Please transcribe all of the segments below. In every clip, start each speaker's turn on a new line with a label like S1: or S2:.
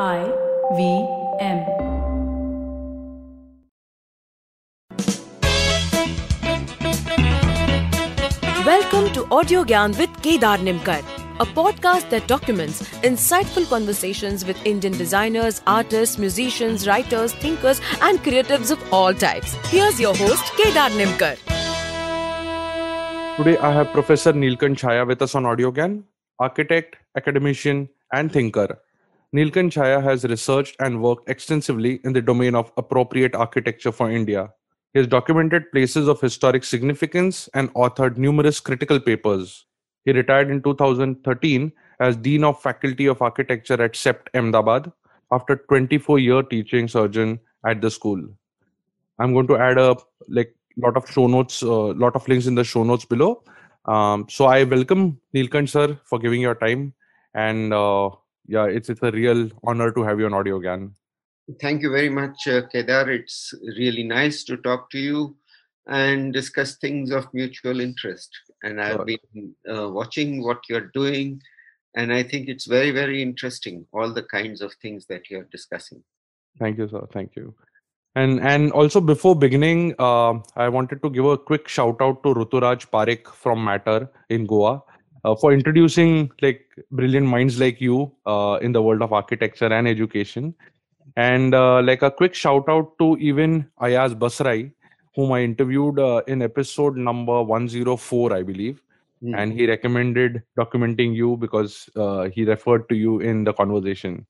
S1: I V M.
S2: Welcome to Audio Gyan with Kedar Nimkar, a podcast that documents insightful conversations with Indian designers, artists, musicians, writers, thinkers, and creatives of all types. Here's your host, Kedar Nimkar.
S3: Today, I have Professor Neelkanth Chhaya with us on AudioGyan, architect, academician, and thinker. Neelkanth Chhaya has researched and worked extensively in the domain of appropriate architecture for India. He has documented places of historic significance and authored numerous critical papers. He retired in 2013 as Dean of Faculty of Architecture at CEPT Ahmedabad after 24 year teaching surgeon at the school. I'm going to add a like lot of show notes, a uh, lot of links in the show notes below. Um, so I welcome Neelkanth sir for giving your time and uh, yeah, it's it's a real honor to have you on AudioGyan.
S4: Thank you very much, uh, Kedar. It's really nice to talk to you and discuss things of mutual interest. And I've sure. been uh, watching what you're doing, and I think it's very, very interesting. All the kinds of things that you're discussing.
S3: Thank you, sir. Thank you. And and also before beginning, uh, I wanted to give a quick shout out to Ruturaj Parikh from Matter in Goa uh, for introducing like brilliant minds like you uh, in the world of architecture and education. And uh, like a quick shout out to even Ayaz Basrai, whom I interviewed uh, in episode number 104, I believe. Mm. And he recommended documenting you because uh, he referred to you in the conversation.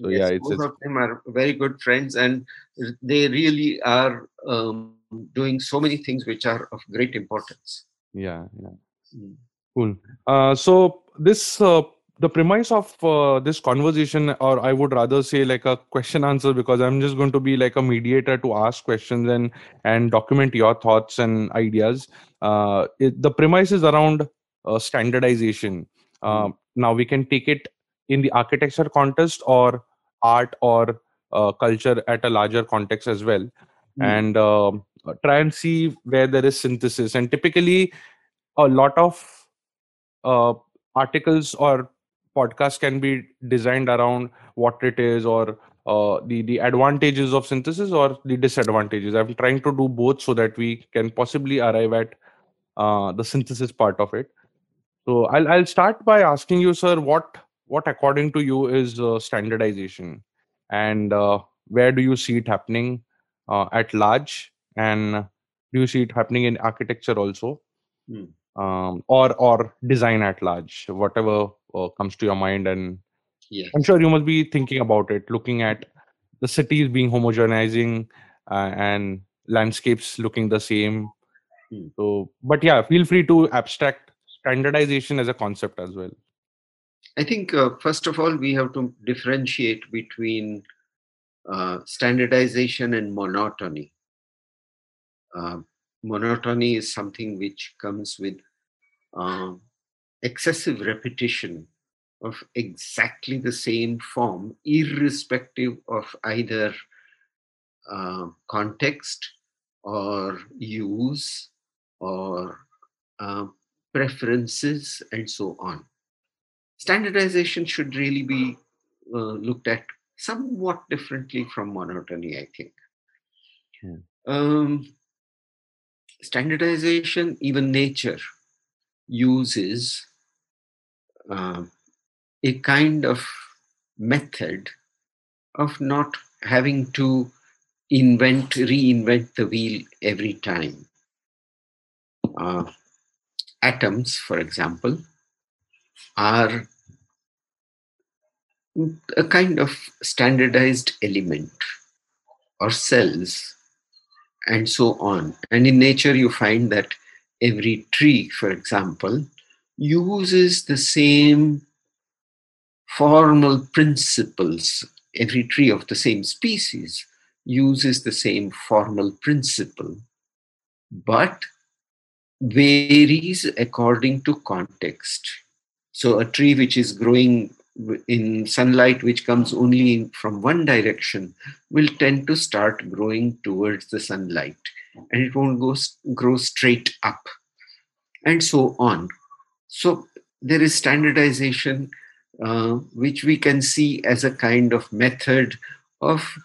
S4: So yes, yeah, it's, both it's, of them are very good friends, and they really are um, doing so many things which are of great importance.
S3: Yeah, yeah. Mm. Cool. Uh, so this uh, the premise of uh, this conversation, or I would rather say like a question answer, because I'm just going to be like a mediator to ask questions and and document your thoughts and ideas. Uh, it, the premise is around uh, standardization. Mm. Now we can take it in the architecture context or art or uh, culture at a larger context as well, mm. and try and see where there is synthesis. And typically, a lot of uh, articles or podcasts can be designed around what it is or uh, the the advantages of synthesis or the disadvantages. I'm trying to do both so that we can possibly arrive at uh, the synthesis part of it. So I'll I'll start by asking you, sir, what what according to you is uh, standardization, and uh, where do you see it happening uh, at large, and do you see it happening in architecture also? Hmm um, or or design at large whatever uh, comes to your mind and
S4: yes.
S3: i'm sure you must be thinking about it looking at the cities being homogenizing uh, and landscapes looking the same hmm. so but yeah feel free to abstract standardization as a concept as well
S4: i think uh, first of all we have to differentiate between uh, standardization and monotony uh, monotony is something which comes with uh, excessive repetition of exactly the same form, irrespective of either uh, context or use or uh, preferences and so on. Standardization should really be uh, looked at somewhat differently from monotony, I think. Hmm. Um, standardization, even nature, uses uh, a kind of method of not having to invent, reinvent the wheel every time. Uh, atoms, for example, are a kind of standardized element or cells and so on. And in nature, you find that every tree, for example, uses the same formal principles. Every tree of the same species uses the same formal principle, but varies according to context. So, a tree which is growing in sunlight which comes only from one direction will tend to start growing towards the sunlight and it won't go grow straight up and so on so there is standardization uh, which we can see as a kind of method of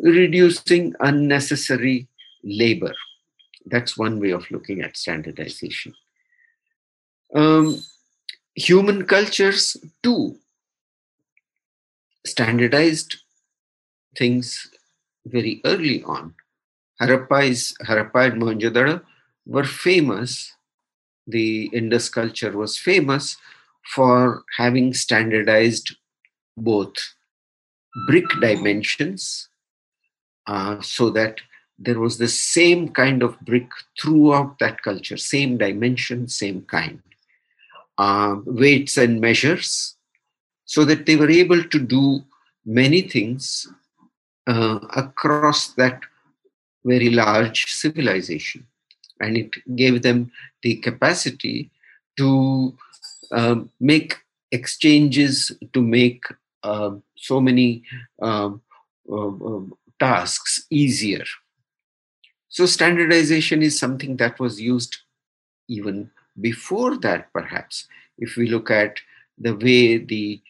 S4: reducing unnecessary labor. That's one way of looking at standardization. Um, human cultures, too, standardized things very early on. Harappa, is, Harappa and Mohenjo-daro were famous, the Indus culture was famous for having standardized both brick dimensions uh, so that there was the same kind of brick throughout that culture, same dimension, same kind, uh, weights and measures, so that they were able to do many things uh, across that very large civilization. And it gave them the capacity to um, make exchanges, to make uh, so many uh, tasks easier. So, standardization is something that was used even before that, perhaps. If we look at the way the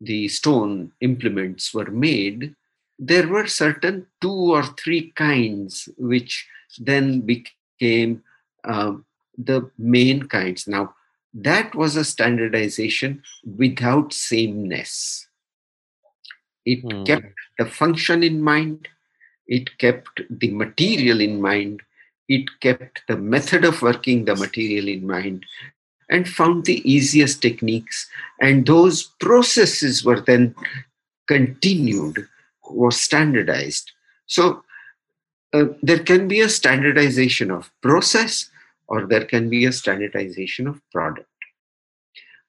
S4: the stone implements were made, there were certain two or three kinds which then became um, the main kinds. Now, that was a standardization without sameness. It hmm. kept the function in mind, it kept the material in mind, it kept the method of working the material in mind, and found the easiest techniques. And those processes were then continued, were standardized. So uh, there can be a standardization of process or there can be a standardization of product.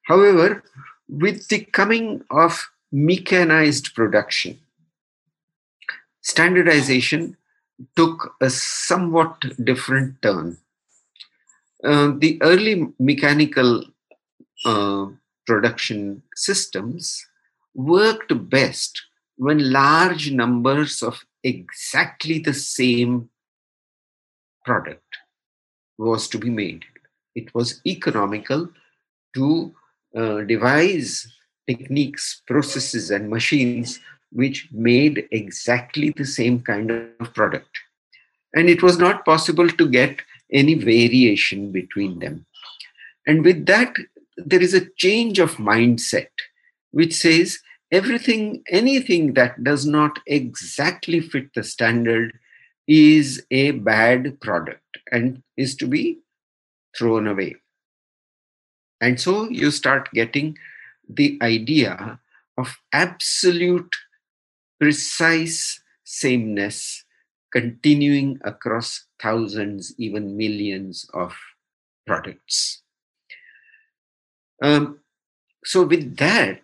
S4: However, with the coming of mechanized production, standardization took a somewhat different turn. Uh, the early mechanical uh, production systems worked best when large numbers of exactly the same product was to be made. It was economical to uh, devise techniques, processes, and machines which made exactly the same kind of product. And it was not possible to get any variation between them. And with that, there is a change of mindset which says everything, anything that does not exactly fit the standard is a bad product and is to be thrown away. And so you start getting the idea of absolute precise sameness continuing across thousands, even millions of products. Um, so, with that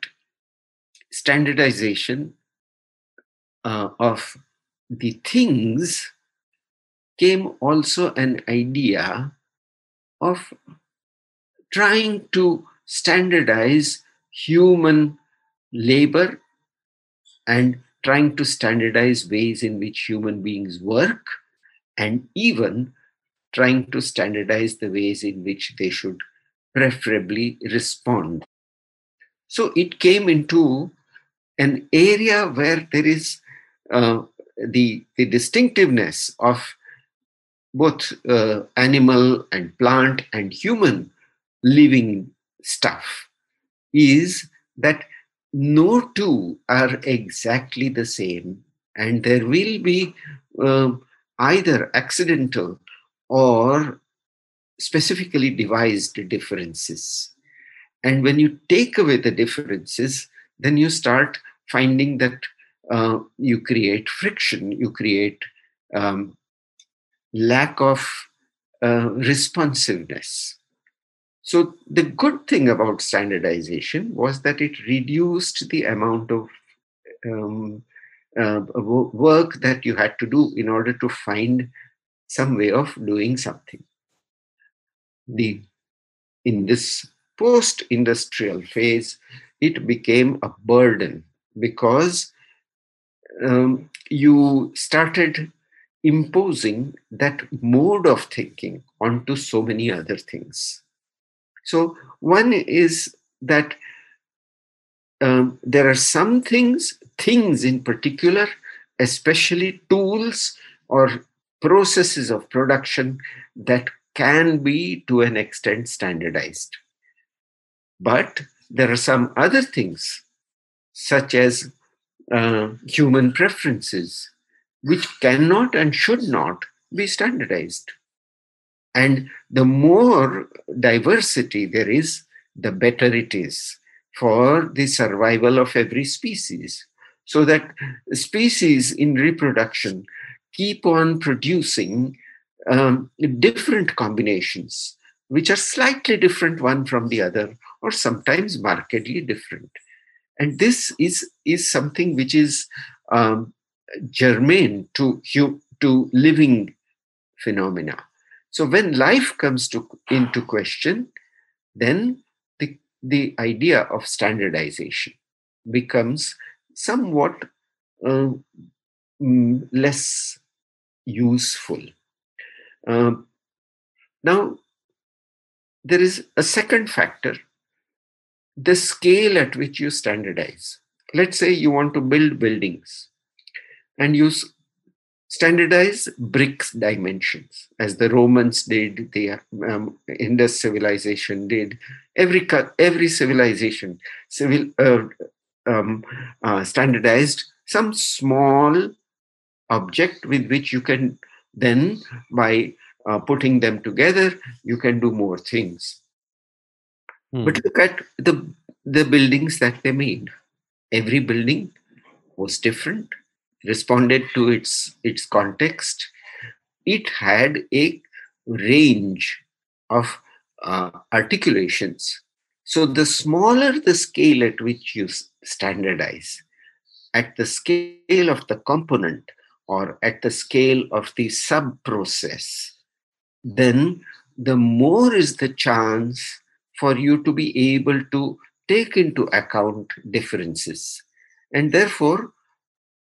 S4: standardization uh, of the things came also an idea of trying to standardize human labor and trying to standardize ways in which human beings work and even trying to standardize the ways in which they should preferably respond. So it came into an area where there is uh, the, the distinctiveness of both uh, animal and plant and human living stuff is that no two are exactly the same, and there will be uh, either accidental or specifically devised differences. And when you take away the differences, then you start finding that uh, you create friction, you create um, lack of uh, responsiveness. So the good thing about standardization was that it reduced the amount of um, uh, work that you had to do in order to find some way of doing something. The in this post-industrial phase, it became a burden because um, you started imposing that mode of thinking onto so many other things so, one is that um, there are some things, things in particular, especially tools or processes of production that can be to an extent standardized. But there are some other things, such as uh, human preferences, which cannot and should not be standardized. And the more diversity there is, the better it is for the survival of every species. So that species in reproduction keep on producing um, different combinations, which are slightly different one from the other, or sometimes markedly different. And this is, is something which is um, germane to, to living phenomena. So when life comes to, into question, then the, the idea of standardization becomes somewhat uh, less useful. Um, now, there is a second factor the scale at which you standardize. Let's say you want to build buildings and you standardize bricks dimensions as the romans did the um, indus civilization did every every civilization civil uh, um, uh, standardized some small object with which you can then by uh, putting them together you can do more things. Hmm. but look at the the buildings that they made. Every building was different responded to its its context. It had a range of uh, articulations. So the smaller the scale at which you standardize at the scale of the component or at the scale of the sub process then the more is the chance for you to be able to take into account differences and therefore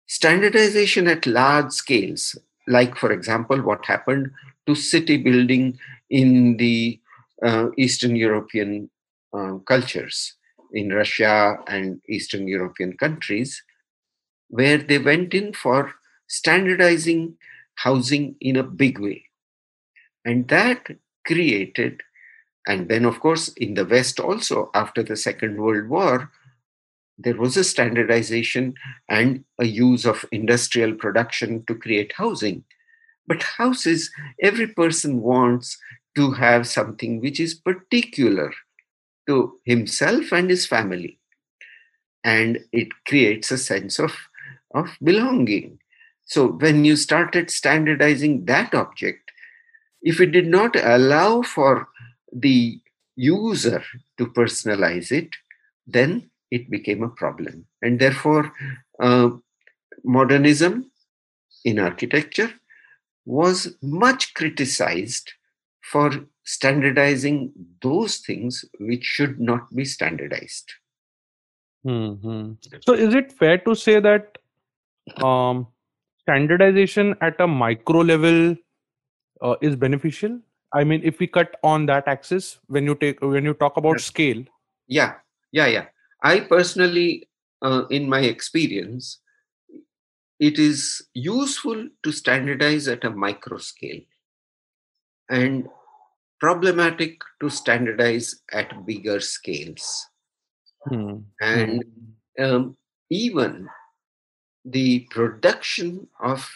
S4: standardization at large scales, like, for example, what happened to city building in the uh, Eastern European uh, cultures, in Russia and Eastern European countries, where they went in for standardizing housing in a big way. And that created, and then, of course, in the West also, after the Second World War, there was a standardization and a use of industrial production to create housing. But houses, every person wants to have something which is particular to himself and his family. And it creates a sense of, of belonging. So when you started standardizing that object, if it did not allow for the user to personalize it, then it became a problem. And therefore, uh, modernism in architecture was much criticized for standardizing those things which should not be standardized.
S3: Mm-hmm. So, is it fair to say that um, standardization at a micro level uh, is beneficial? I mean, if we cut on that axis, when you take when you talk about scale,
S4: yeah, yeah, yeah. I personally, uh, in my experience, it is useful to standardize at a micro scale and problematic to standardize at bigger scales. Hmm. And um, even the production of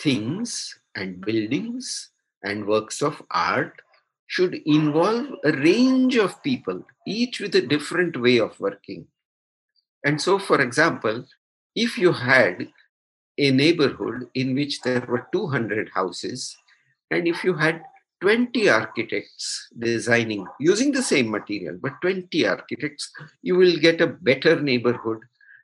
S4: things and buildings and works of art should involve a range of people, each with a different way of working. And so, for example, if you had a neighborhood in which there were 200 houses, and if you had 20 architects designing using the same material, but 20 architects, you will get a better neighborhood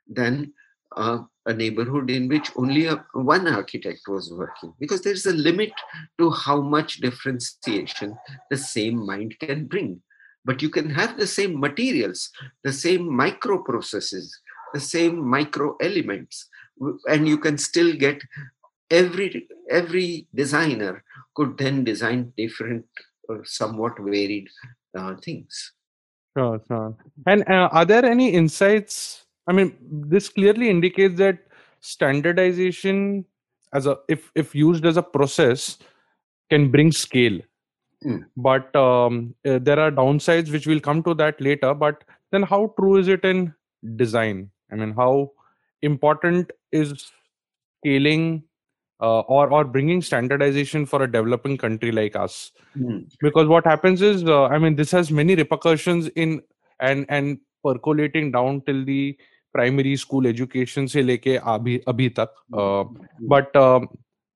S4: than uh, a neighborhood in which only a, one architect was working because there's a limit to how much differentiation the same mind can bring but you can have the same materials the same microprocesses the same micro elements and you can still get every every designer could then design different or somewhat varied uh, things
S3: Sure, sure. And uh, are there any insights? I mean, this clearly indicates that standardization, as a if if used as a process, can bring scale.
S4: Hmm.
S3: But um, uh, there are downsides, which we'll come to that later. But then, how true is it in design? I mean, how important is scaling uh, or or bringing standardization for a developing country like us?
S4: Hmm.
S3: because what happens is uh, i mean this has many repercussions in and and percolating down till the primary school education se leke abhi abhi tak uh, but um,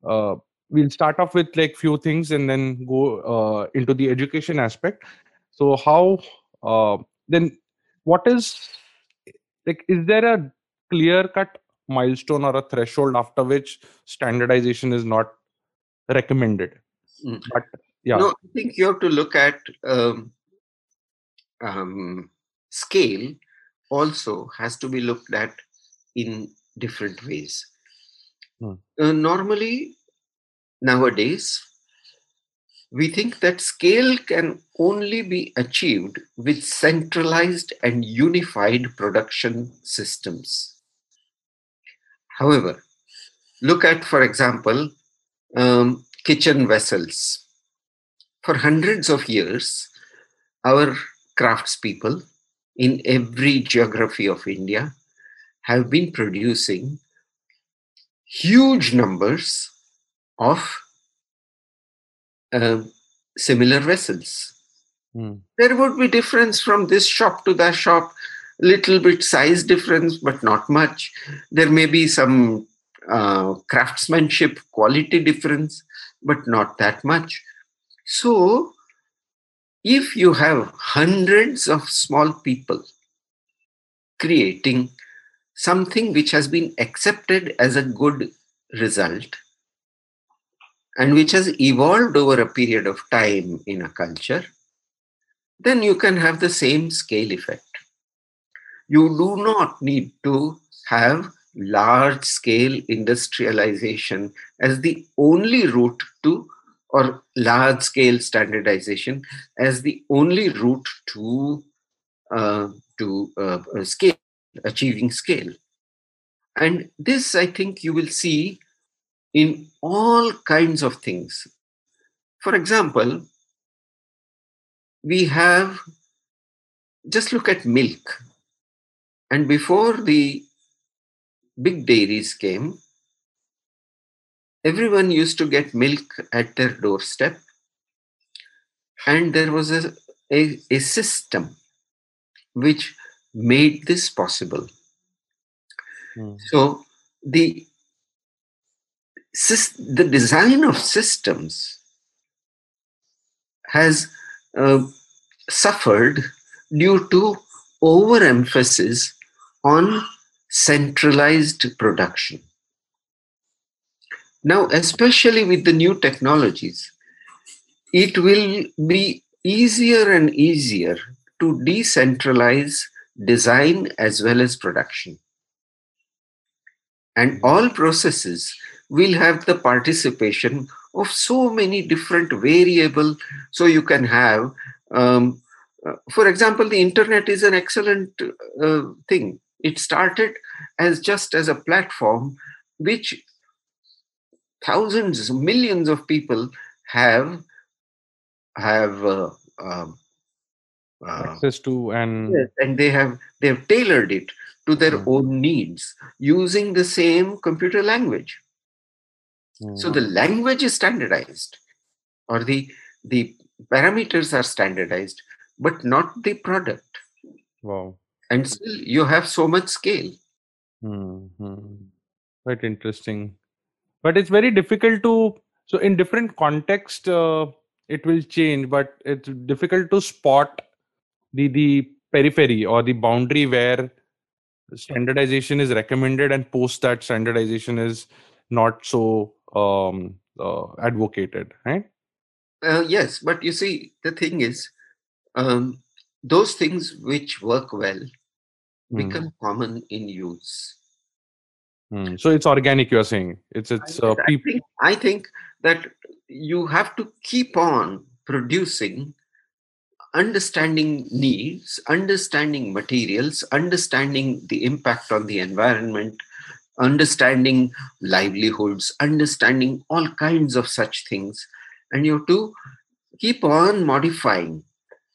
S3: uh, we'll start off with like few things and then go uh, into the education aspect. So how uh, then what is like is there a clear cut milestone or a threshold after which standardization is not recommended?
S4: Mm.
S3: but yeah.
S4: No, I think you have to look at um, um, scale also has to be looked at in different ways.
S3: Hmm.
S4: Uh, normally, nowadays, we think that scale can only be achieved with centralized and unified production systems. However, look at, for example, um, kitchen vessels for hundreds of years, our craftspeople in every geography of India have been producing huge numbers of uh, similar vessels.
S3: Hmm.
S4: There would be difference from this shop to that shop, little bit size difference, but not much. There may be some uh, craftsmanship quality difference, but not that much. So, if you have hundreds of small people creating something which has been accepted as a good result and which has evolved over a period of time in a culture, then you can have the same scale effect. You do not need to have large scale industrialization as the only route to or large scale standardization as the only route to uh, to uh, uh, scale achieving scale. And this i think you will see in all kinds of things. For example we have just look at milk. And before the big dairies came everyone used to get milk at their doorstep. And there was a, a, a system which made this possible.
S3: Hmm.
S4: so the the design of systems has uh, suffered due to overemphasis on centralized production now, especially with the new technologies, it will be easier and easier to decentralize design as well as production. And all processes will have the participation of so many different variable. So you can have, um, uh, for example, the internet is an excellent uh, thing. It started as just as a platform which thousands, millions of people have have uh, um, uh,
S3: access to and
S4: and they have they have tailored it to their
S3: Hmm.
S4: own needs using the same computer language. So
S3: Hmm.
S4: the language is standardized, or the the parameters are standardized, but not the product.
S3: wow
S4: And still, you have so much scale.
S3: Hmm, hmm. quite interesting but it's very difficult to so in different context uh, it will change but it's difficult to spot the the periphery or the boundary where standardization is recommended and post that standardization is not so um uh, advocated right
S4: Uh, yes, but you see, the thing is, um, those things which work well
S3: Hmm,
S4: become common in use.
S3: Hmm. so it's organic you're saying it's it's uh,
S4: I, think, I think that you have to keep on producing understanding needs, understanding materials, understanding the impact on the environment, understanding livelihoods, understanding all kinds of such things. And you have to keep on modifying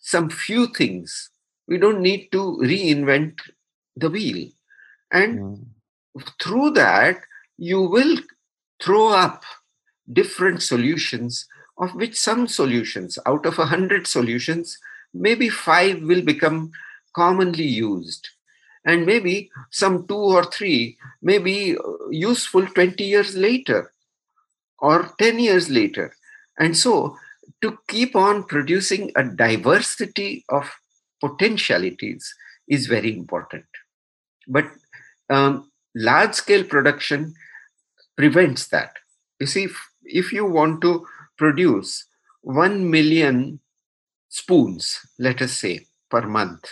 S4: some few things. We don't need to reinvent the wheel. And
S3: Mm.
S4: Through that, you will throw up different solutions, of which some solutions, out of a hundred solutions, maybe five will become commonly used. And maybe some two or three may be uh, useful 20 years later or 10 years later. And so, to keep on producing a diversity of potentialities is very important. But um, large scale production prevents that. You see, if, if you want to produce 1 million spoons, let us say, per month,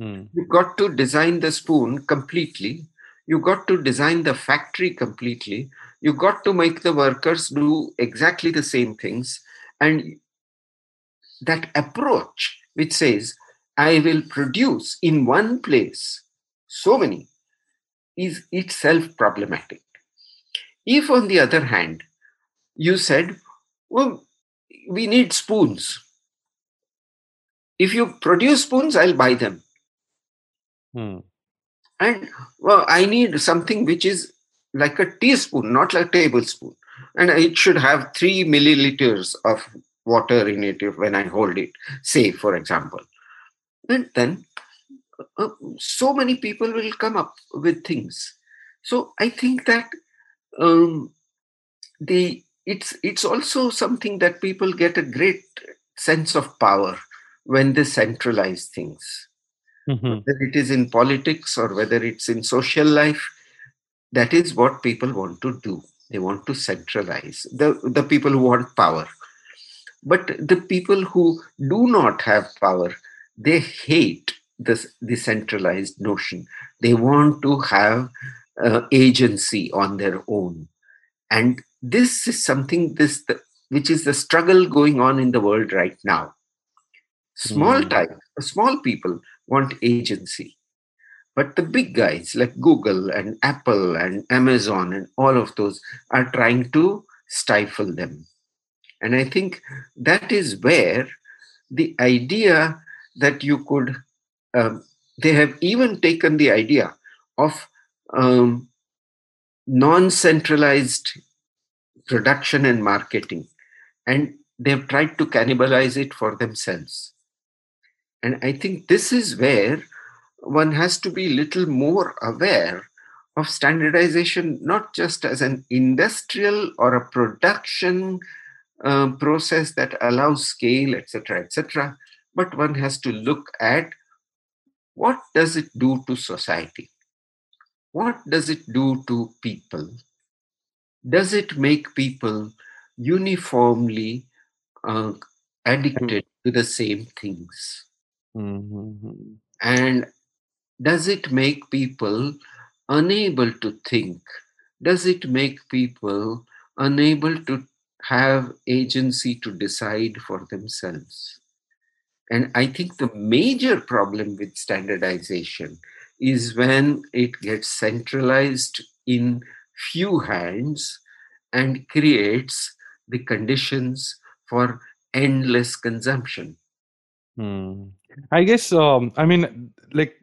S3: Mm.
S4: you got to design the spoon completely. You got to design the factory completely. You got to make the workers do exactly the same things. And that approach, which says, I will produce in one place so many, is itself problematic. If, on the other hand, you said, well, we need spoons. If you produce spoons, I'll buy them.
S3: Mm.
S4: And well, I need something which is like a teaspoon, not like a tablespoon. And it should have three milliliters of water in it if, when I hold it, say, for example. And then so many people will come up with things. So I think that um, the it's it's also something that people get a great sense of power when they centralize things
S3: Mhm.
S4: whether it is in politics or whether it's in social life that is what people want to do they want to centralize the the people who want power but the people who do not have power they hate this decentralized notion. They want to have uh, agency on their own. And this is something this the, which is the struggle going on in the world right now. Small
S3: Hmm.
S4: type small people want agency. But the big guys like google and apple and amazon and all of those are trying to stifle them. And i think that is where the idea that you could um, they have even taken the idea of um, non-centralized production and marketing and they've tried to cannibalize it for themselves. And i think this is where one has to be little more aware of standardization not just as an industrial or a production uh, process that allows scale etc etc but one has to look at what does it do to society? What does it do to people? Does it make people uniformly uh, addicted to the same things?
S3: Mhm.
S4: and does it make people unable to think? Does it make people unable to have agency to decide for themselves and i think the major problem with standardization is when it gets centralized in few hands and creates the conditions for endless consumption
S3: Hmm. I guess um, I mean like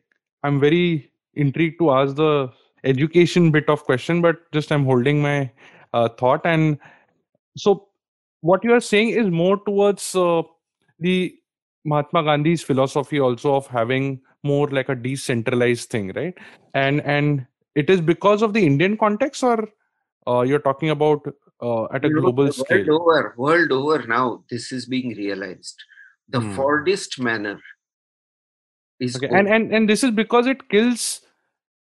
S3: I'm very intrigued to ask the education bit of question, but just I'm holding my uh, thought. And so, what you are saying is more towards uh, the Mahatma Gandhi's philosophy also of having more like a decentralized thing, right? And and it is because of the Indian context, or uh, you're talking about uh, at a global
S4: world
S3: scale.
S4: over, world over now, this is being realized. The
S3: Hmm.
S4: Fordist manner is
S3: Okay,
S4: over.
S3: and and and this is because it kills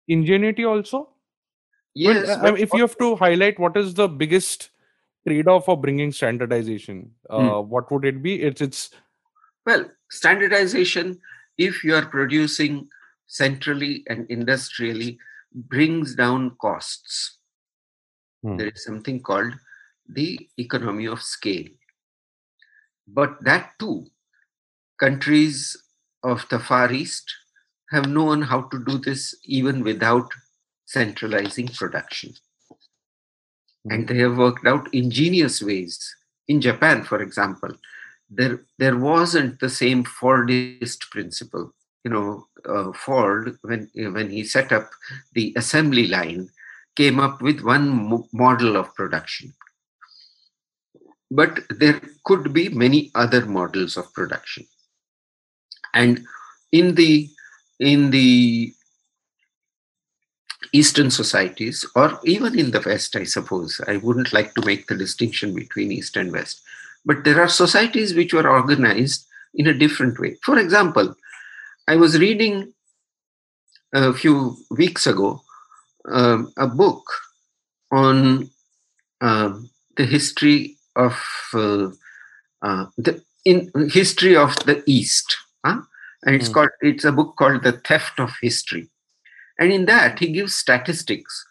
S3: ingenuity also.
S4: Yes,
S3: uh, I mean, if you have to highlight what is the biggest trade-off of bringing standardization, uh, what would it be? It's it's
S4: well, standardization, if you are producing centrally and industrially, brings down costs.
S3: Hmm.
S4: There is something called the economy of scale. But that too countries of the Far East have known how to do this even without centralizing production. And they have worked out ingenious ways. In Japan, for example, there, there wasn't the same Fordist principle. You know, uh, Ford, when, when he set up the assembly line, came up with one mo- model of production. But there could be many other models of production. And in the in the Eastern societies, or even in the West, I suppose. I wouldn't like to make the distinction between East and West. But there are societies which were organized in a different way. For example, I was reading a few weeks ago um, a book on um, the history of uh, uh, the in history of the East, huh? and it's
S3: Mm.
S4: called it's a book called The Theft of History, and in that he gives statistics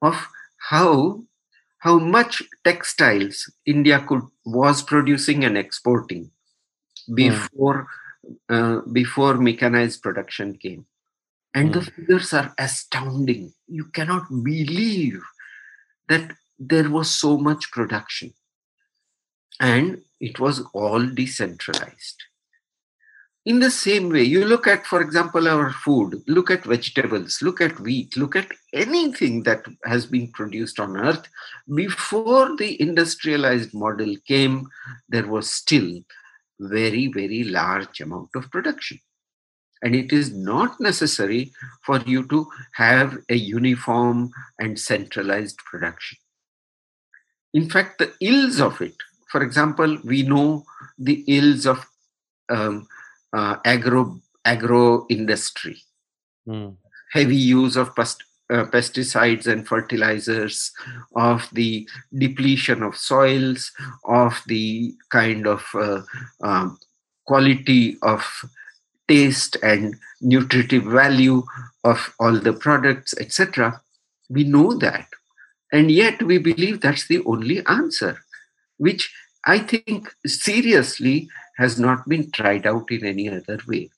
S4: of how how much textiles India could was producing and exporting before uh, before mechanized production came. And the
S3: Mm.
S4: figures are astounding. You cannot believe that there was so much production. And it was all decentralized in the same way you look at for example our food look at vegetables look at wheat look at anything that has been produced on earth. Before the industrialized model came there was still very very large amount of production. And it is not necessary for you to have a uniform and centralized production. In fact the ills of it for example we know the ills of um, uh, agro agro industry
S3: Mm.
S4: heavy use of pest, uh, pesticides and fertilizers, of the depletion of soils, of the kind of uh, um, quality of taste and nutritive value of all the products, etc. We know that. And yet we believe that's the only answer, which I think seriously has not been tried out in any other way.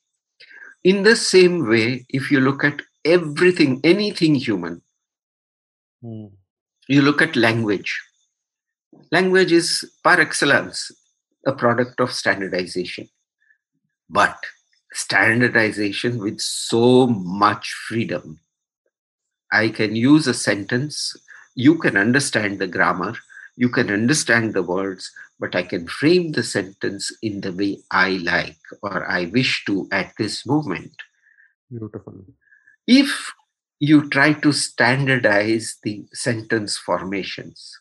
S4: In the same way, if you look at everything, anything human,
S3: Mm.
S4: you look at language. Language is par excellence a product of standardization. But standardization with so much freedom. I can use a sentence, you can understand the grammar, you can understand the words, but I can frame the sentence in the way I like or I wish to at this moment.
S3: Beautiful.
S4: If you try to standardize the sentence formations,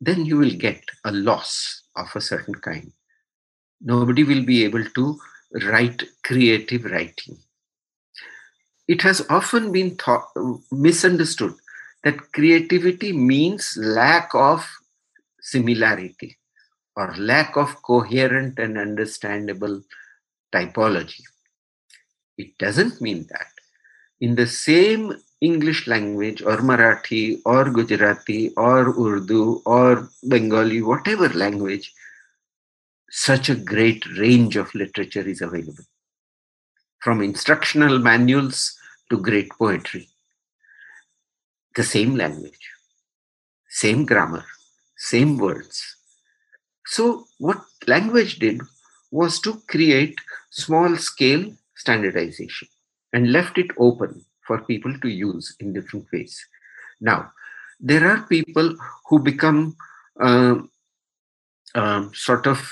S4: then you will get a loss of a certain kind. Nobody will be able to write creative writing. It has often been thought, misunderstood that creativity means lack of similarity or lack of coherent and understandable typology. It doesn't mean that. In the same English language or Marathi or Gujarati or Urdu or Bengali, whatever language, such a great range of literature is available. From instructional manuals to great poetry. The same language, same grammar, same words. So, what language did was to create small scale standardization and left it open for people to use in different ways. Now, there are people who become um, sort of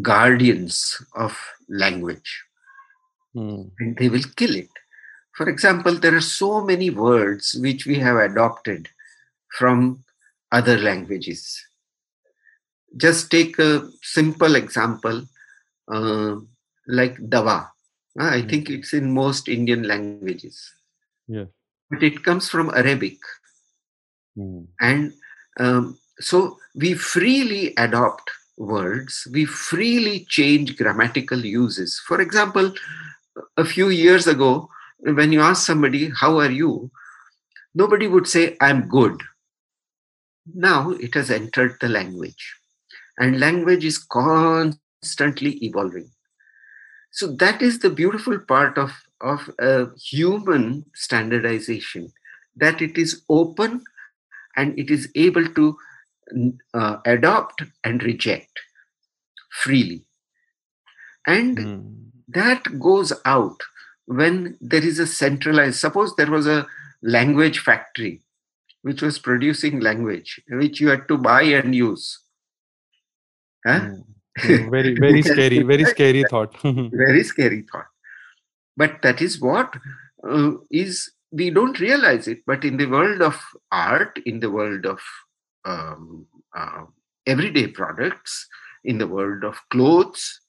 S4: guardians of language
S3: Mm.
S4: and they will kill it. For example, there are so many words which we have adopted from other languages. Just take a simple example uh, like dawa. Uh, I
S3: Mm.
S4: think it's in most Indian languages,
S3: Yes.
S4: but it comes from Arabic.
S3: Mm.
S4: And um, so we freely adopt words, we freely change grammatical uses. For example, a few years ago, when you ask somebody, How are you? nobody would say, I'm good. Now it has entered the language. And language is constantly evolving. So that is the beautiful part of, of a human standardization, that it is open and it is able to uh, adopt and reject freely. And
S3: Mm.
S4: that goes out when there is a centralized, suppose there was a language factory which was producing language, which you had to buy and use. Huh?
S3: Mm. Very, very scary, very scary thought.
S4: very scary thought but that is what uh, is we don't realize it but in the world of art in the world of um, uh, everyday products in the world of clothes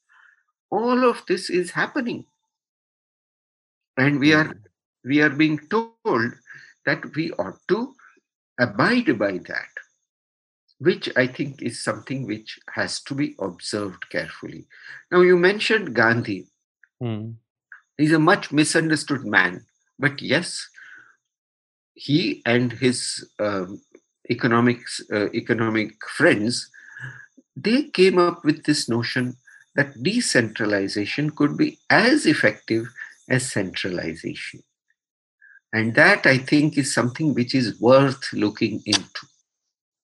S4: all of this is happening and we are we are being told that we ought to abide by that which i think is something which has to be observed carefully now you mentioned gandhi
S3: Mm.
S4: He's a much misunderstood man. But yes, he and his um, economics, uh, economic friends, they came up with this notion that decentralization could be as effective as centralization. And that I think is something which is worth looking into.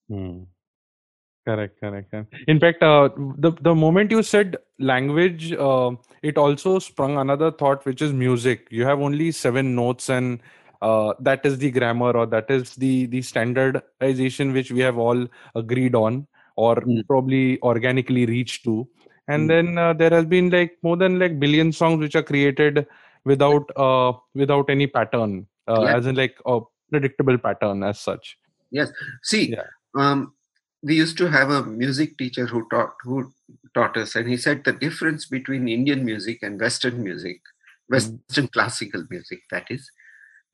S3: Hmm. Correct, correct. correct. In fact, uh, the the moment you said language, uh, it also sprung another thought, which is music. You have only seven notes, and uh, that is the grammar, or that is the the standardization which we have all agreed on, or
S4: Mm.
S3: probably organically reached to. And
S4: Mm.
S3: then uh, there has been like more than like billion songs which are created without uh without any pattern, uh,
S4: Yeah.
S3: as in like a predictable pattern as such. Yes.
S4: See,
S3: Yeah.
S4: um, we used to have a music teacher who taught who taught us, and he said the difference between Indian music and Western music, Western classical music, that is,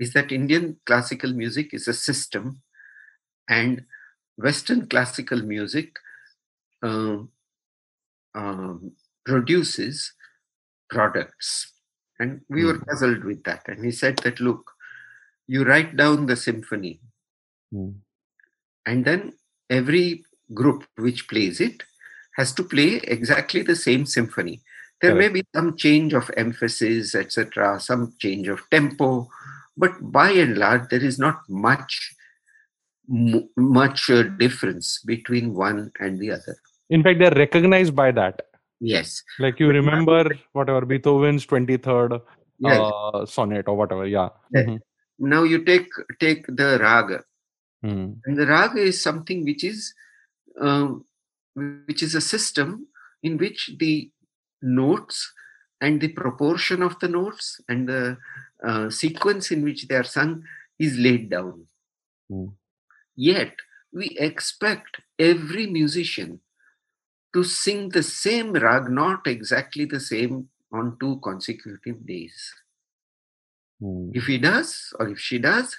S4: is that Indian classical music is a system, and Western classical music um, um, produces products. And we were
S3: Mm.
S4: puzzled with that. And he said that, look, you write down the symphony,
S3: Hmm.
S4: and then every group which plays it has to play exactly the same symphony. There may be some change of emphasis, etc., some change of tempo, but by and large, there is not much mu- much uh, difference between one and the other.
S3: In fact, they're recognized by that.
S4: Yes,
S3: Like you remember whatever Beethoven's 23rd
S4: yes.
S3: uh, sonnet or whatever. Yeah.
S4: Yeah.
S3: Mhm.
S4: now you take take the raga,
S3: Hmm.
S4: and the raga is something which is um, which is a system in which the notes and the proportion of the notes and the uh, sequence in which they are sung is laid down.
S3: Hmm.
S4: Yet we expect every musician to sing the same rag, not exactly the same on two consecutive days.
S3: Hmm.
S4: If he does or if she does,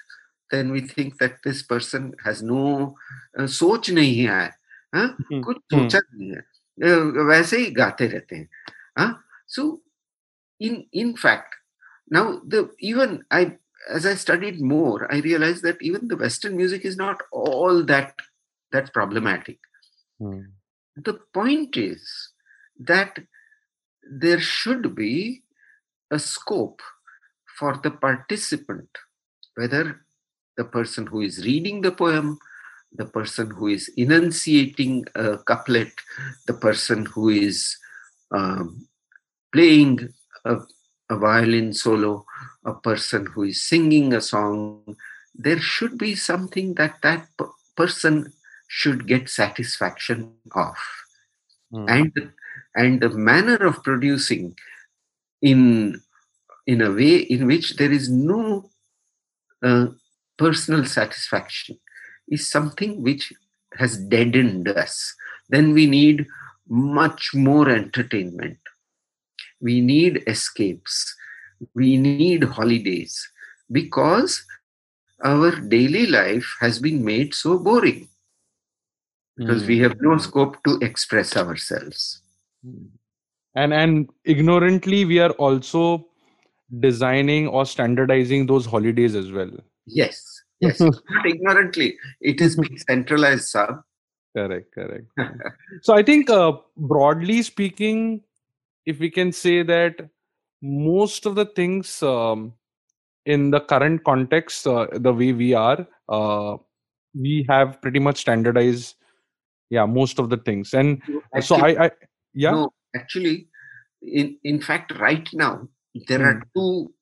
S4: then we think that this person has no uh, सोच नहीं है हाँ?
S3: Hmm.
S4: कुछ
S3: Hmm.
S4: सोचा नहीं है अ, वैसे ही गाते रहते हैं हाँ? so in in fact now the even I as I studied more I realized that even the Western music is not all that that problematic
S3: Hmm.
S4: the point is that there should be a scope for the participant, whether the person who is reading the poem, the person who is enunciating a couplet, the person who is um, playing a, a violin solo, a person who is singing a song, there should be something that that person should get satisfaction of.
S3: Hmm.
S4: and and the manner of producing in in a way in which there is no uh, personal satisfaction is something which has deadened us. Then we need much more entertainment. We need escapes. We need holidays because our daily life has been made so boring because we
S3: Hmm.
S4: have no scope to express ourselves
S3: and and ignorantly we are also designing or standardizing those holidays as well
S4: Yes, yes. Not ignorantly. It is being centralized, sir.
S3: correct correct so i think uh, broadly speaking if we can say that most of the things um, in the current context uh, the way we are uh, we have pretty much standardized yeah most of the things and so i i yeah
S4: No, actually, in, in fact, right now, there are two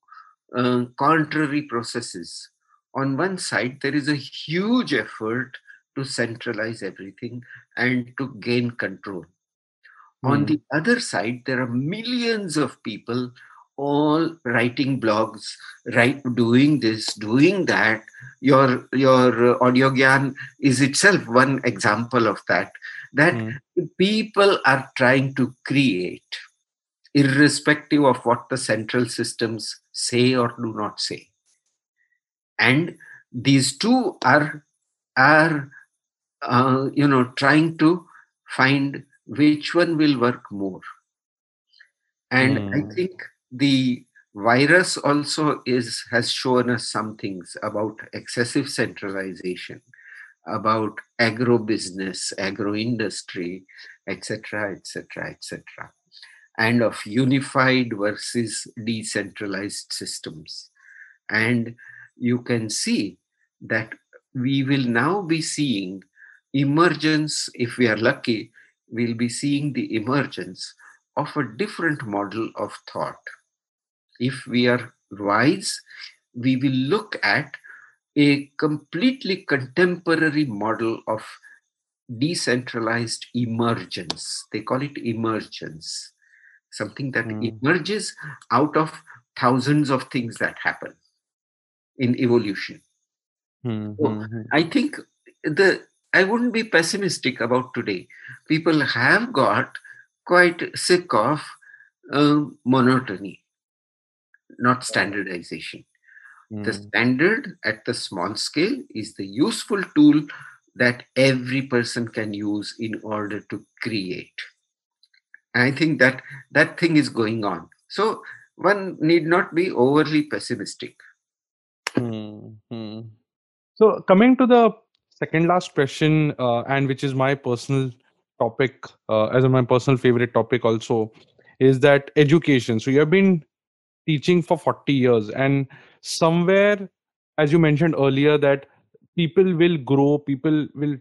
S4: uh, contrary processes. On one side, there is a huge effort to centralize everything and to gain control. On
S3: Hmm.
S4: the other side, there are millions of people all writing blogs, right, doing this, doing that. Your your audio gyan is itself one example of that. That
S3: Hmm.
S4: people are trying to create, irrespective of what the central systems say or do not say. And these two are are uh, you know trying to find which one will work more. And I
S3: Hmm.
S4: think the virus also is has shown us some things about excessive centralization about agro business agro industry etc etc etc and of unified versus decentralized systems. And you can see that we will now be seeing emergence if we are lucky we'll be seeing the emergence of a different model of thought if we are wise, we will look at a completely contemporary model of decentralized emergence. They call it emergence, something that
S3: Hmm.
S4: emerges out of thousands of things that happen in evolution.
S3: Hmm,
S4: Oh,
S3: hmm, hmm.
S4: I think the I wouldn't be pessimistic about today. People have got quite sick of um, monotony, not standardization. The
S3: Hmm.
S4: standard at the small scale is the useful tool that every person can use in order to create. I think that that thing is going on. So one need not be overly pessimistic.
S3: Hmm, hmm. So coming to the second last question, uh, and which is my personal topic, uh, as my personal favorite topic also, is that education. So you have been teaching for 40 years, and somewhere, as you mentioned earlier, that people will grow, people will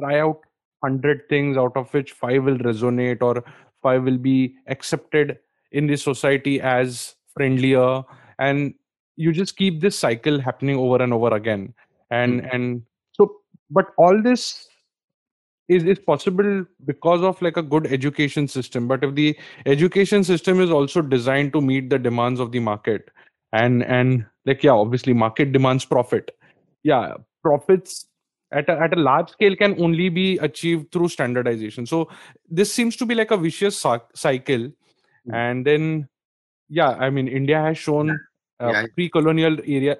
S3: try out 100 things, out of which five will resonate or five will be accepted in the society as friendlier. And you just keep this cycle happening over and over again and
S4: Mm.
S3: and so but all this is is possible because of like a good education system but if the education system is also designed to meet the demands of the market and and like yeah obviously market demands profit yeah profits at a, at a large scale can only be achieved through standardization so this seems to be like a vicious cycle
S4: Mm.
S3: and then yeah i mean india has shown uh,
S4: Yeah.
S3: pre-colonial era-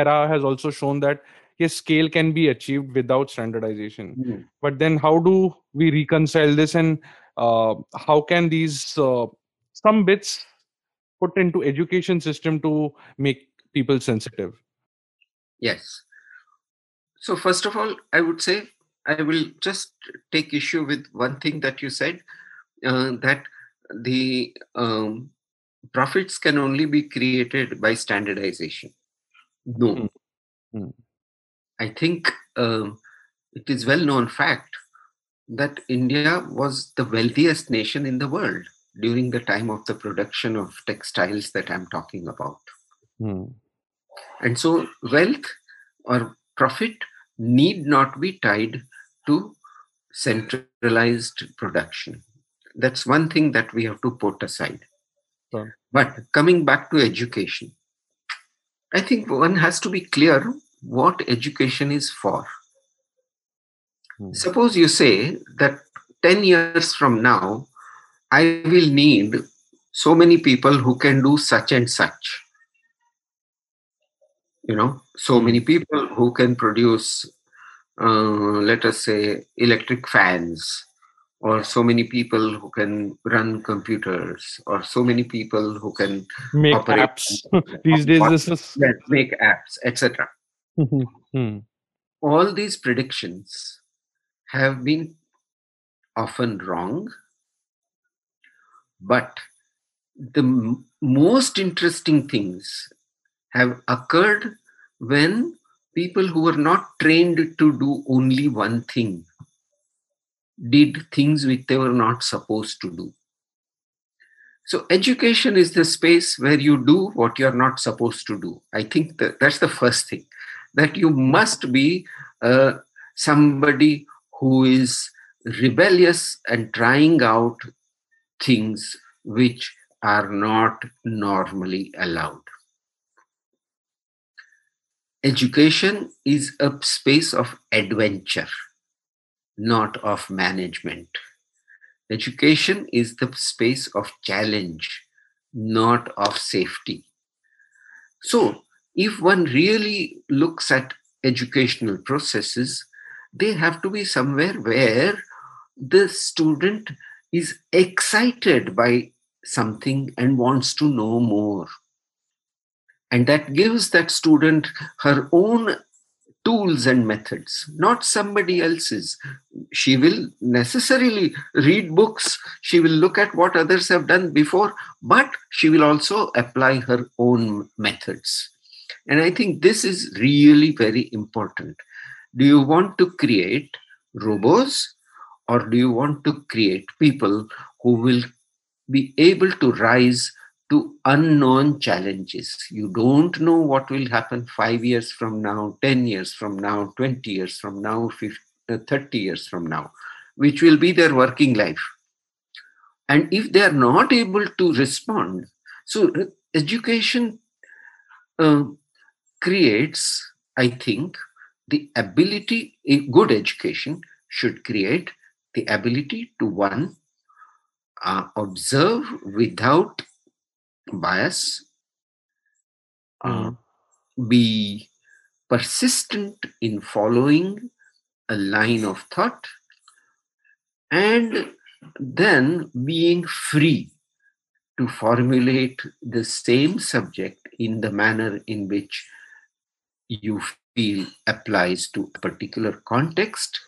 S3: era has also shown that yes scale can be achieved without standardization
S4: Mm.
S3: but then how do we reconcile this and uh, how can these uh, some bits put into education system to make people sensitive
S4: Yes. So, first of all, I would say I will just take issue with one thing that you said uh, that the um, profits can only be created by standardization. No.
S3: Hmm.
S4: I think um, it is well known fact that India was the wealthiest nation in the world during the time of the production of textiles that I'm talking about.
S3: Hmm.
S4: And so wealth or profit need not be tied to centralized production. That's one thing that we have to put aside.
S3: Sure.
S4: But coming back to education, I think one has to be clear what education is for.
S3: Hmm.
S4: Suppose you say that 10 years from now, I will need so many people who can do such and such you know so
S3: Hmm.
S4: many people who can produce uh, let us say electric fans or so many people who can run computers or so many people who can
S3: make apps these days this is
S4: make apps etc
S3: Hmm.
S4: all these predictions have been often wrong. But the m- most interesting things have occurred when people who were not trained to do only one thing did things which they were not supposed to do. So, education is the space where you do what you're not supposed to do. I think that that's the first thing that you must be uh, somebody who is rebellious and trying out things which are not normally allowed. Education is a space of adventure, not of management. Education is the space of challenge, not of safety. So, if one really looks at educational processes, they have to be somewhere where the student is excited by something and wants to know more. And that gives that student her own tools and methods, not somebody else's. She will necessarily read books, she will look at what others have done before, but she will also apply her own methods. And I think this is really very important. Do you want to create robots or do you want to create people who will be able to rise to unknown challenges. You don't know what will happen five years from now, 10 years from now, 20 years from now, 50, uh, 30 years from now, which will be their working life. And if they are not able to respond, so uh, education uh, creates, I think, the ability, a good education should create the ability to one, uh, observe without bias, uh, be persistent in following a line of thought, and then being free to formulate the same subject in the manner in which you feel applies to a particular context.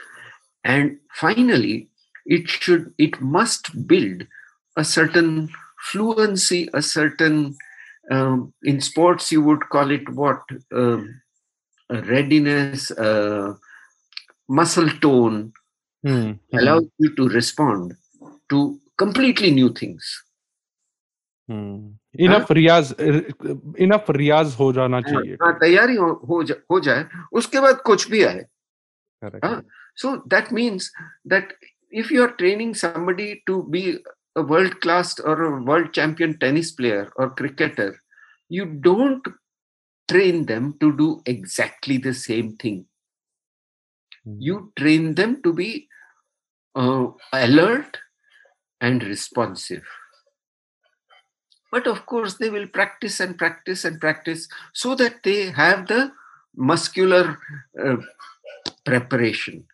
S4: And finally it should it must build a certain fluency a certain um, in sports you would call it what um, a readiness uh, muscle tone
S3: Hmm, hmm,
S4: allows you to respond to completely new things
S3: hmm. Enough रियाज हो जाना चाहिए।
S4: तैयारी हो हो जाए उसके बाद कुछ भी आए। So that means that if you are training somebody to be a world class और वर्ल्ड चैंपियन टेनिस प्लेयर और cricketer you don't train them to do exactly the same thing you train them to be alert and responsive but of course they will practice and practice and practice so that they have the muscular uh, preparation.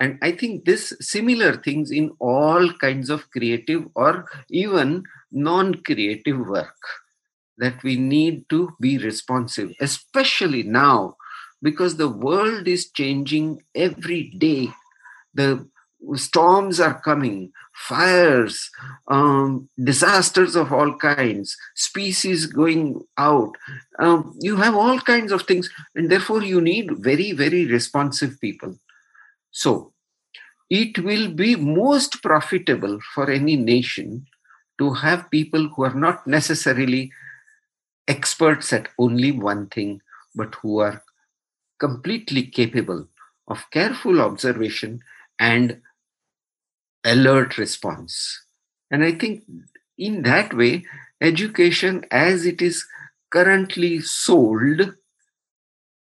S4: And i think this similar things in all kinds of creative or even non creative work that we need to be responsive especially now because the world is changing every day. The storms are coming fires um, disasters of all kinds species going out. Um, you have all kinds of things and therefore you need very very responsive people. So it will be most profitable for any nation to have people who are not necessarily experts at only one thing but who are completely capable of careful observation and alert response. And I think in that way, education as it is currently sold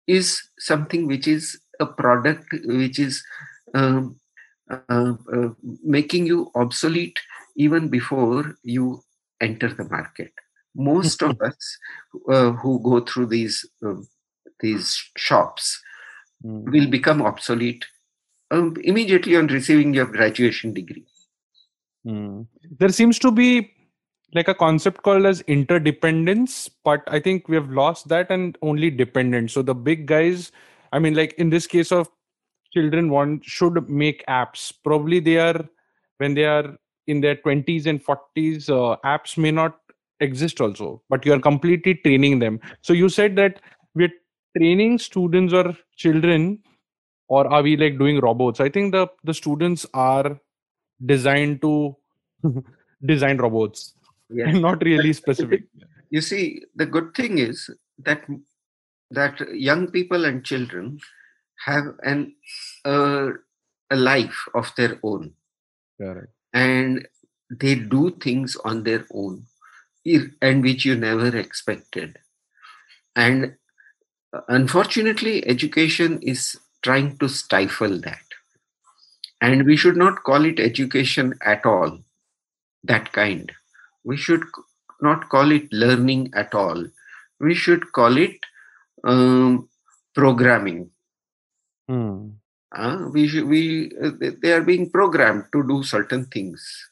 S4: is something which is a product which is um, uh, uh, making you obsolete even before you enter the market. Most of us uh, who go through these um, these shops
S3: Hmm.
S4: will become obsolete um, immediately on receiving your graduation degree.
S3: Hmm. There seems to be like a concept called as interdependence, but I think we have lost that and only dependent. So the big guys, I mean, like in this case of children one should make apps. Probably they are when they are in their 20s and 40s uh, apps may not exist also but you are completely training them so you said that we're training students or children or are we like doing robots? I think the the students are designed to design robots
S4: Yes.
S3: and not really specific.
S4: you see the good thing is that that young people and children have an uh, a life of their own.
S3: Correct.
S4: And they do things on their own and which you never expected. And uh, unfortunately education is trying to stifle that. And we should not call it education at all that kind. We should not call it learning at all. We should call it um, programming.
S3: Hmm.
S4: uh, we should, we uh, they- are being programmed to do certain things.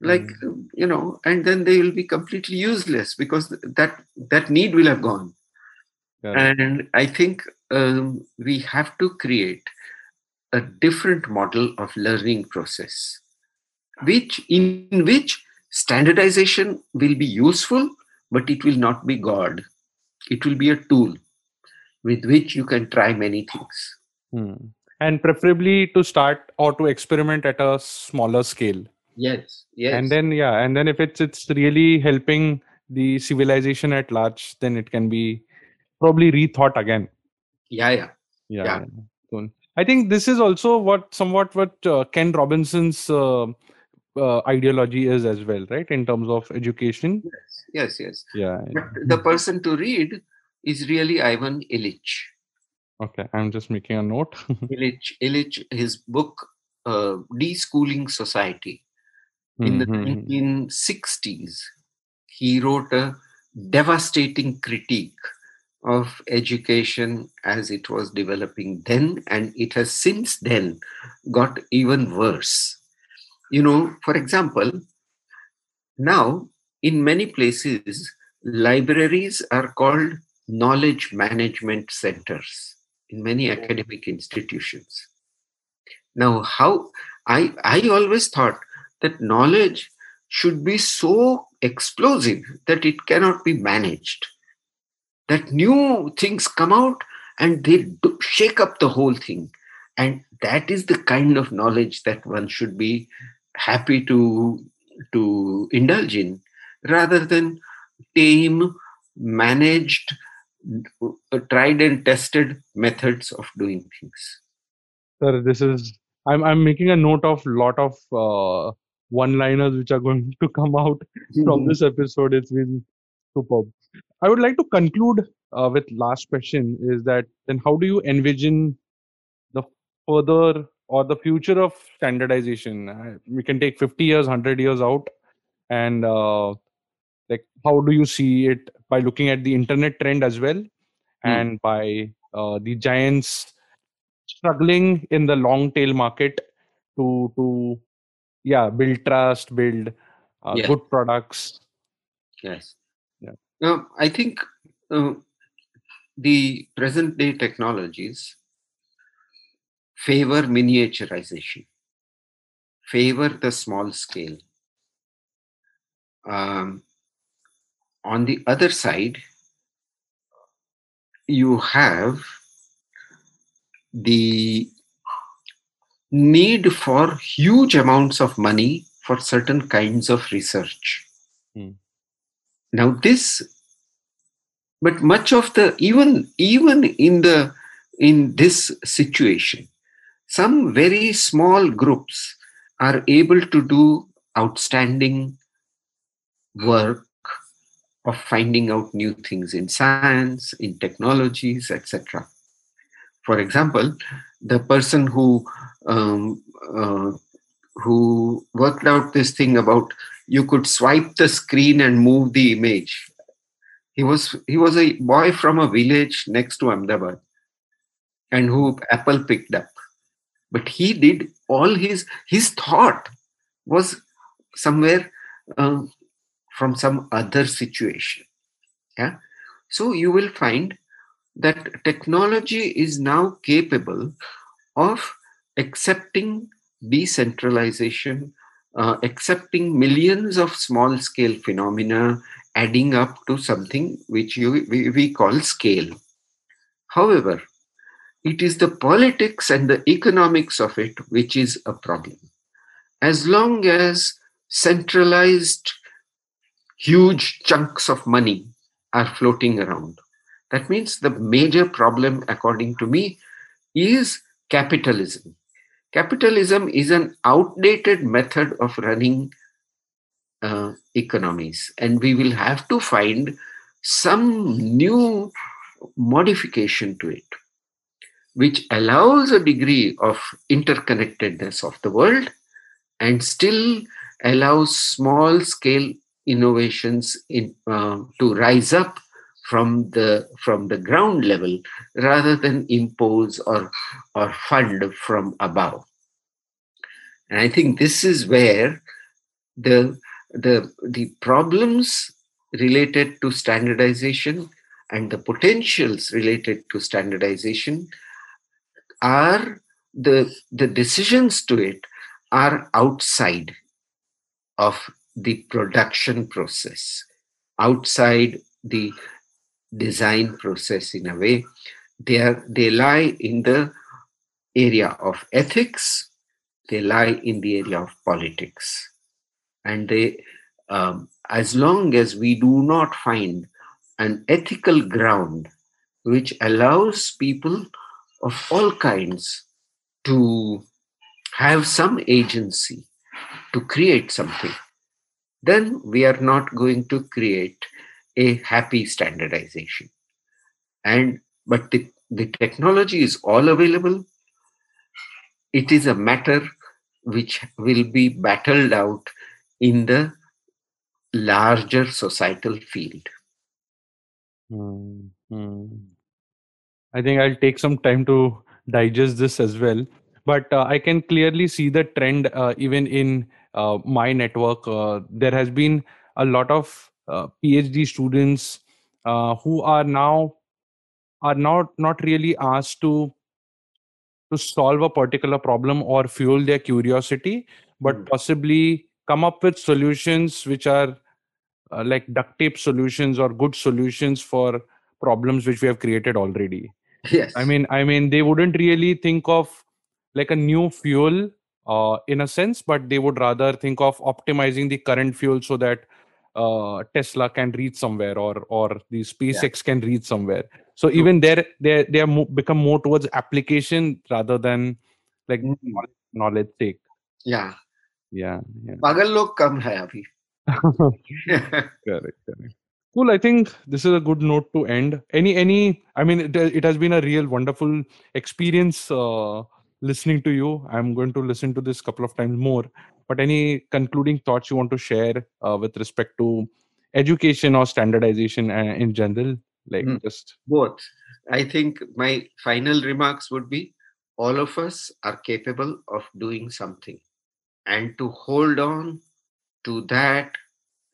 S4: Like you know and then they will be completely useless because that that need will have gone. And i think um, we have to create a different model of learning process which in which standardization will be useful but it will not be god. It will be a tool with which you can try many things.
S3: Hmm. and preferably to start or to experiment at a smaller scale.
S4: Yes yes.
S3: And then yeah and then if it's it's really helping the civilization at large then it can be probably rethought again
S4: yeah yeah
S3: yeah,
S4: Yeah.
S3: Cool. i think this is also what somewhat what uh, ken robinson's uh, uh, ideology is as well right in terms of education
S4: yes yes yes
S3: yeah, yeah.
S4: But the person to read is really Ivan Illich.
S3: okay i'm just making a note
S4: Illich, Illich his book, uh, Deschooling Society, in the
S3: Mhm, mhm.
S4: 1960s, he wrote a devastating critique of education as it was developing then, and it has since then got even worse. You know, for example, now in many places, libraries are called knowledge management centers in many academic institutions. Now, how I, I always thought that knowledge should be so explosive that it cannot be managed. That new things come out and they shake up the whole thing. And that is the kind of knowledge that one should be happy to, to indulge in rather than tame, managed, uh, tried and tested methods of doing things.
S3: Sir, this is I'm I'm making a note of lot of uh, one-liners which are going to come out from this episode. It's been superb. I would like to conclude uh, with last question: is that then how do you envision the further or the future of standardization? We can take 50 years, 100 years out, and uh, like how do you see it by looking at the internet trend as well, and by uh, the giants struggling in the long tail market to to yeah build trust build uh,
S4: Yeah.
S3: good products
S4: Yes. Now, I think uh, the present day technologies favor miniaturization, favor the small scale. Um, on the other side, you have the need for huge amounts of money for certain kinds of research. Now, this, but much of the even even in the in this situation, some very small groups are able to do outstanding work of finding out new things in science, in technologies, etc. For example, the person who um, uh, who worked out this thing about you could swipe the screen and move the image. He was he was a boy from a village next to Ahmedabad, and who Apple picked up. But he did all his his thought was somewhere uh, from some other situation. Yeah, so you will find that technology is now capable of accepting decentralization uh, accepting millions of small scale phenomena adding up to something which you, we, we call scale. However, it is the politics and the economics of it which is a problem. As long as centralized huge chunks of money are floating around, that means the major problem, according to me, is capitalism. Capitalism is an outdated method of running uh, economies, and we will have to find some new modification to it, which allows a degree of interconnectedness of the world and still allows small scale innovations in, uh, to rise up from the from the ground level rather than impose or or fund from above. And i think this is where the the the problems related to standardization and the potentials related to standardization are the the decisions to it are outside of the production process outside the design process in a way. They are they lie in the area of ethics they lie in the area of politics. And they um, as long as we do not find an ethical ground which allows people of all kinds to have some agency to create something then we are not going to create a happy standardization and but the, the technology is all available it is a matter which will be battled out in the larger societal field
S3: Hmm. I think I'll take some time to digest this as well. But uh, I can clearly see the trend uh, even in uh, my network. Uh, there has been a lot of PhD students uh, who are now are not not really asked to to solve a particular problem or fuel their curiosity, but
S4: Mm.
S3: possibly come up with solutions which are uh, like duct tape solutions or good solutions for problems which we have created already
S4: yes
S3: i mean i mean they wouldn't really think of like a new fuel uh, in a sense but they would rather think of optimizing the current fuel so that uh, tesla can reach somewhere or or the spacex can reach somewhere so
S4: True.
S3: even there they they are mo- become more towards application rather than like
S4: Mm.
S3: knowledge, knowledge sake
S4: yeah
S3: yeah yeah
S4: पागल लोग कम है अभी
S3: correct correct cool i think this is a good note to end any any i mean it, it has been a real wonderful experience uh, listening to you i'm going to listen to this couple of times more but any concluding thoughts you want to share uh, with respect to education or standardization uh, in general? Like
S4: Hmm.
S3: just
S4: both. I think my final remarks would be all of us are capable of doing something. And to hold on to that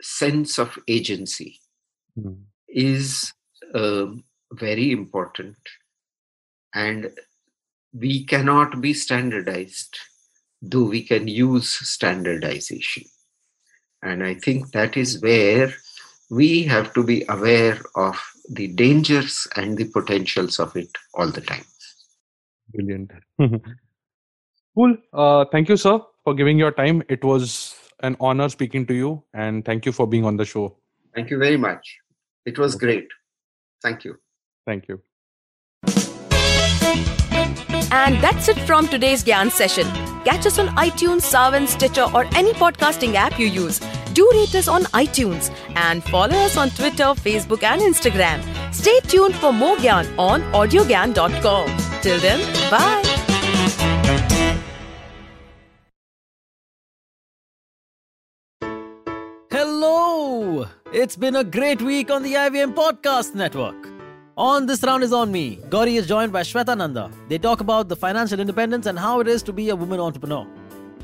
S4: sense of agency
S3: Hmm.
S4: is um, very important. And we cannot be standardized though we can use standardization. And i think that is where we have to be aware of the dangers and the potentials of it all the time.
S3: Brilliant. Cool. Uh, thank you sir for giving your time. It was an honor speaking to you and thank you for being on the show.
S4: Thank you very much. It was great. Thank you.
S3: Thank you
S2: And that's it from today's Gyan session. Catch us on iTunes, Saavn, Stitcher, or any podcasting app you use. Do rate us on iTunes and follow us on Twitter, Facebook, and Instagram. Stay tuned for more Gyan on audiogyan.com. Till then, bye.
S5: Hello! It's been a great week on the IVM Podcast Network. On This Round is On Me, Gauri is joined by Shweta Nanda. They talk about the financial independence and how it is to be a woman entrepreneur.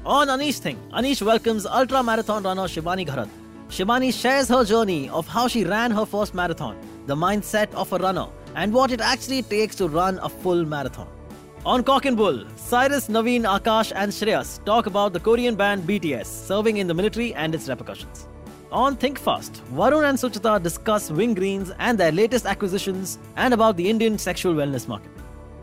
S5: On Anish Thing, Anish welcomes ultra marathon runner Shivani Gharat. Shivani shares her journey of how she ran her first marathon, the mindset of a runner, and what it actually takes to run a full marathon. On Cock and Bull, Cyrus, Naveen, Akash, and Shreyas talk about the Korean band BTS serving in the military and its repercussions. On Think Fast, Varun and Suchita discuss Wingreens and their latest acquisitions and about the Indian sexual wellness market.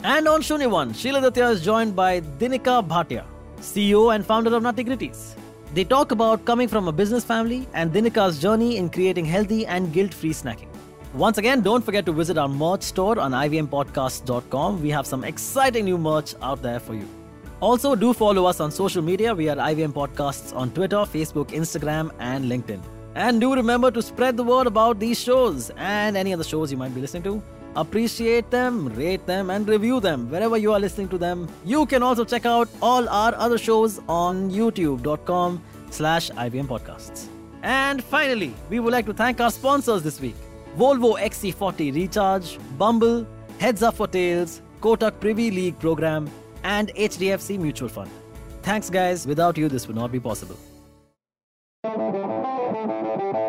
S5: And on Shunya One, Sheila is joined by Dinika Bhatia, CEO and founder of Nutty Gritties. They talk about coming from a business family and Dinika's journey in creating healthy and guilt-free snacking. Once again, don't forget to visit our merch store on ivmpodcast.com. We have some exciting new merch out there for you. Also, do follow us on social media. We are IVM Podcasts on Twitter, Facebook, Instagram, and LinkedIn. And do remember to spread the word about these shows and any other shows you might be listening to. Appreciate them, rate them, and review them wherever you are listening to them. You can also check out all our other shows on youtube.com slash IVM Podcasts. And finally, we would like to thank our sponsors this week. Volvo XC40 Recharge, Bumble, Heads Up for Tails, Kotak Privy League Program, and HDFC Mutual Fund. Thanks, guys. Without you, this would not be possible.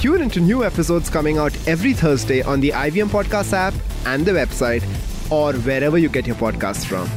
S6: Tune into new episodes coming out every Thursday on the IVM Podcast app and the website, or wherever you get your podcasts from.